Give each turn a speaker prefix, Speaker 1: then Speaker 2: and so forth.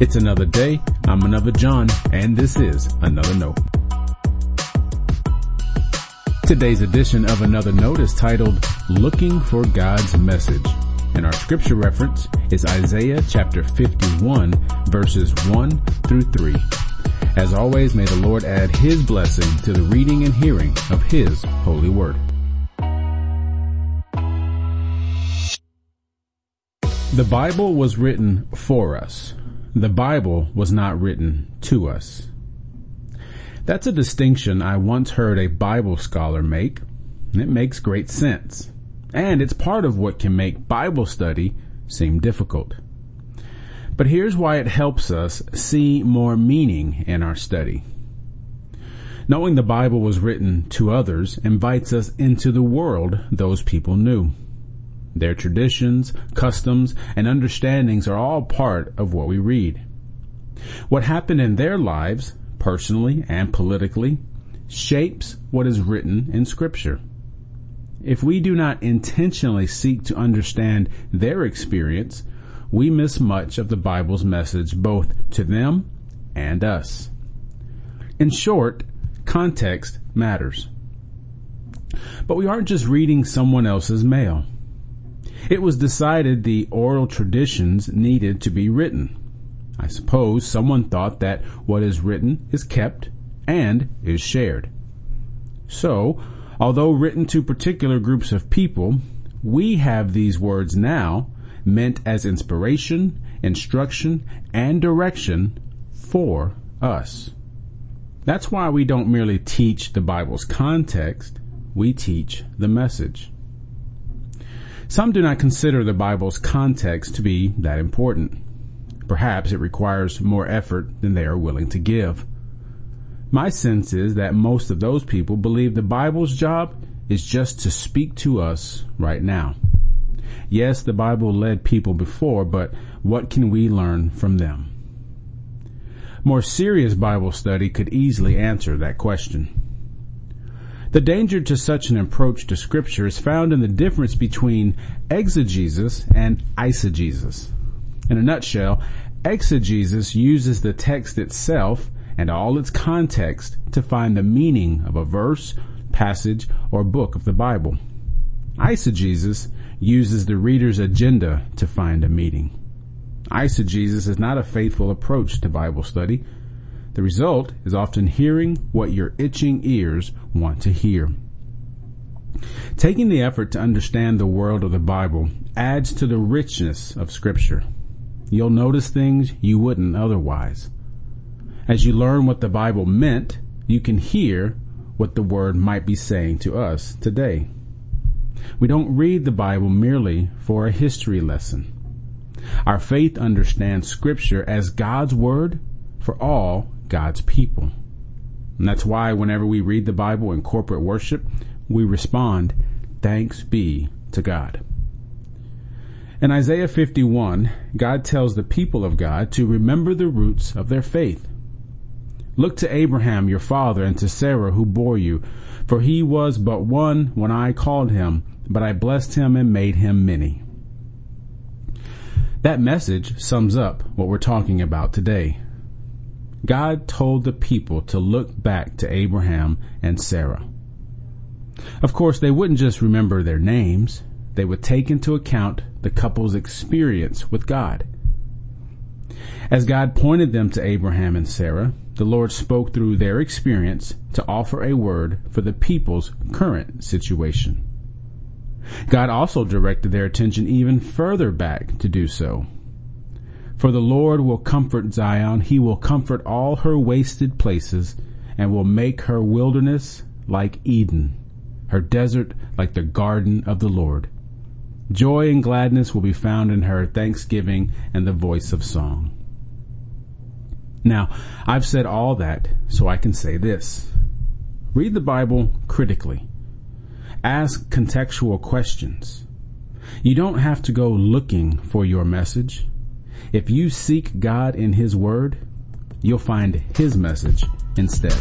Speaker 1: It's another day. I'm another John, and this is another note. Today's edition of Another Note is titled Looking for God's Message. And our scripture reference is Isaiah chapter 51 verses 1 through 3. As always, may the Lord add His blessing to the reading and hearing of His holy word. The Bible was written for us. The Bible was not written to us. That's a distinction I once heard a Bible scholar make. It makes great sense. And it's part of what can make Bible study seem difficult. But here's why it helps us see more meaning in our study. Knowing the Bible was written to others invites us into the world those people knew. Their traditions, customs, and understandings are all part of what we read. What happened in their lives, personally and politically, shapes what is written in scripture. If we do not intentionally seek to understand their experience, we miss much of the Bible's message both to them and us. In short, context matters. But we aren't just reading someone else's mail. It was decided the oral traditions needed to be written. I suppose someone thought that what is written is kept and is shared. So, although written to particular groups of people, we have these words now meant as inspiration, instruction, and direction for us. That's why we don't merely teach the Bible's context, we teach the message. Some do not consider the Bible's context to be that important. Perhaps it requires more effort than they are willing to give. My sense is that most of those people believe the Bible's job is just to speak to us right now. Yes, the Bible led people before, but what can we learn from them? More serious Bible study could easily answer that question. The danger to such an approach to scripture is found in the difference between exegesis and eisegesis. In a nutshell, exegesis uses the text itself and all its context to find the meaning of a verse, passage, or book of the Bible. Eisegesis uses the reader's agenda to find a meaning. Eisegesis is not a faithful approach to Bible study the result is often hearing what your itching ears want to hear. Taking the effort to understand the world of the Bible adds to the richness of scripture. You'll notice things you wouldn't otherwise. As you learn what the Bible meant, you can hear what the word might be saying to us today. We don't read the Bible merely for a history lesson. Our faith understands scripture as God's word for all God's people. And that's why whenever we read the Bible in corporate worship, we respond, thanks be to God. In Isaiah 51, God tells the people of God to remember the roots of their faith. Look to Abraham your father and to Sarah who bore you, for he was but one when I called him, but I blessed him and made him many. That message sums up what we're talking about today. God told the people to look back to Abraham and Sarah. Of course, they wouldn't just remember their names, they would take into account the couple's experience with God. As God pointed them to Abraham and Sarah, the Lord spoke through their experience to offer a word for the people's current situation. God also directed their attention even further back to do so for the Lord will comfort Zion. He will comfort all her wasted places and will make her wilderness like Eden, her desert like the garden of the Lord. Joy and gladness will be found in her, thanksgiving and the voice of song. Now, I've said all that so I can say this. Read the Bible critically. Ask contextual questions. You don't have to go looking for your message. If you seek God in His Word, you'll find His message instead.